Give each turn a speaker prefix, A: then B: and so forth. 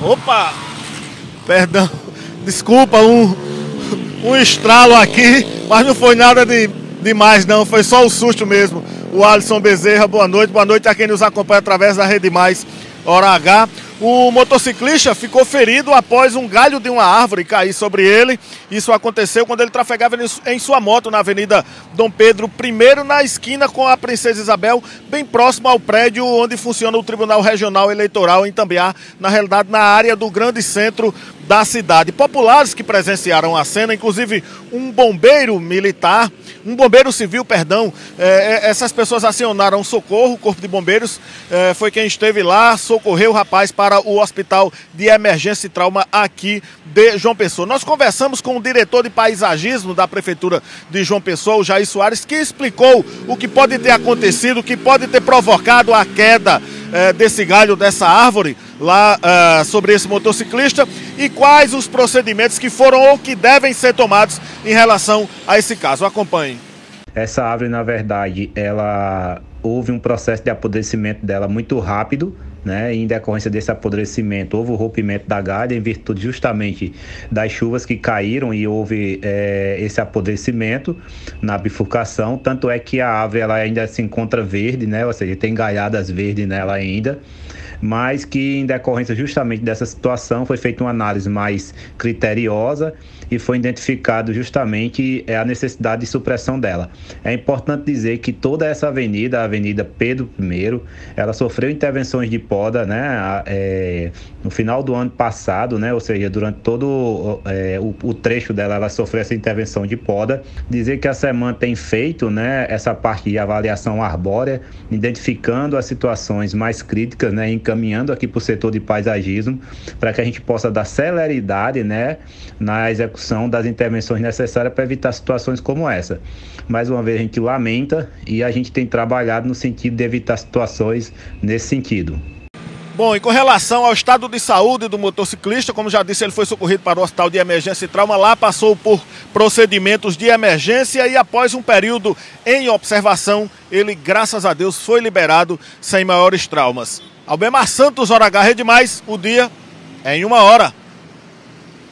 A: Opa! Perdão, desculpa, um, um estralo aqui, mas não foi nada de demais não, foi só o susto mesmo. O Alisson Bezerra, boa noite, boa noite a quem nos acompanha através da Rede Mais Hora H. O motociclista ficou ferido após um galho de uma árvore cair sobre ele. Isso aconteceu quando ele trafegava em sua moto na Avenida Dom Pedro I, na esquina com a Princesa Isabel, bem próximo ao prédio onde funciona o Tribunal Regional Eleitoral em Tambiá, na realidade na área do grande centro da cidade. Populares que presenciaram a cena, inclusive um bombeiro militar, um bombeiro civil, perdão, é, é essas pessoas acionaram socorro, o Corpo de Bombeiros é, foi quem esteve lá, socorreu o rapaz para o Hospital de Emergência e Trauma aqui de João Pessoa. Nós conversamos com o diretor de paisagismo da Prefeitura de João Pessoa, o Jair Soares, que explicou o que pode ter acontecido, o que pode ter provocado a queda é, desse galho, dessa árvore lá uh, sobre esse motociclista e quais os procedimentos que foram ou que devem ser tomados em relação a esse caso. Acompanhe.
B: Essa árvore, na verdade, ela houve um processo de apodrecimento dela muito rápido, né? em decorrência desse apodrecimento, houve o rompimento da galha em virtude justamente das chuvas que caíram e houve é, esse apodrecimento na bifurcação. Tanto é que a árvore ela ainda se encontra verde, né? ou seja, tem galhadas verdes nela ainda mas que em decorrência justamente dessa situação foi feita uma análise mais criteriosa e foi identificado justamente é, a necessidade de supressão dela. É importante dizer que toda essa avenida, a Avenida Pedro I, ela sofreu intervenções de poda, né, é, no final do ano passado, né, ou seja, durante todo é, o, o, trecho dela, ela sofreu essa intervenção de poda. Dizer que a SEMAN tem feito, né, essa parte de avaliação arbórea, identificando as situações mais críticas, né, encaminhando aqui para o setor de paisagismo, para que a gente possa dar celeridade, né, na execução das intervenções necessárias para evitar situações como essa. Mais uma vez, a gente lamenta e a gente tem trabalhado no sentido de evitar situações nesse sentido.
A: Bom, e com relação ao estado de saúde do motociclista, como já disse, ele foi socorrido para o Hospital de Emergência e Trauma. Lá passou por procedimentos de emergência e após um período em observação, ele, graças a Deus, foi liberado sem maiores traumas. Albemar Santos, Hora H, Rede Mais, o dia é em uma hora.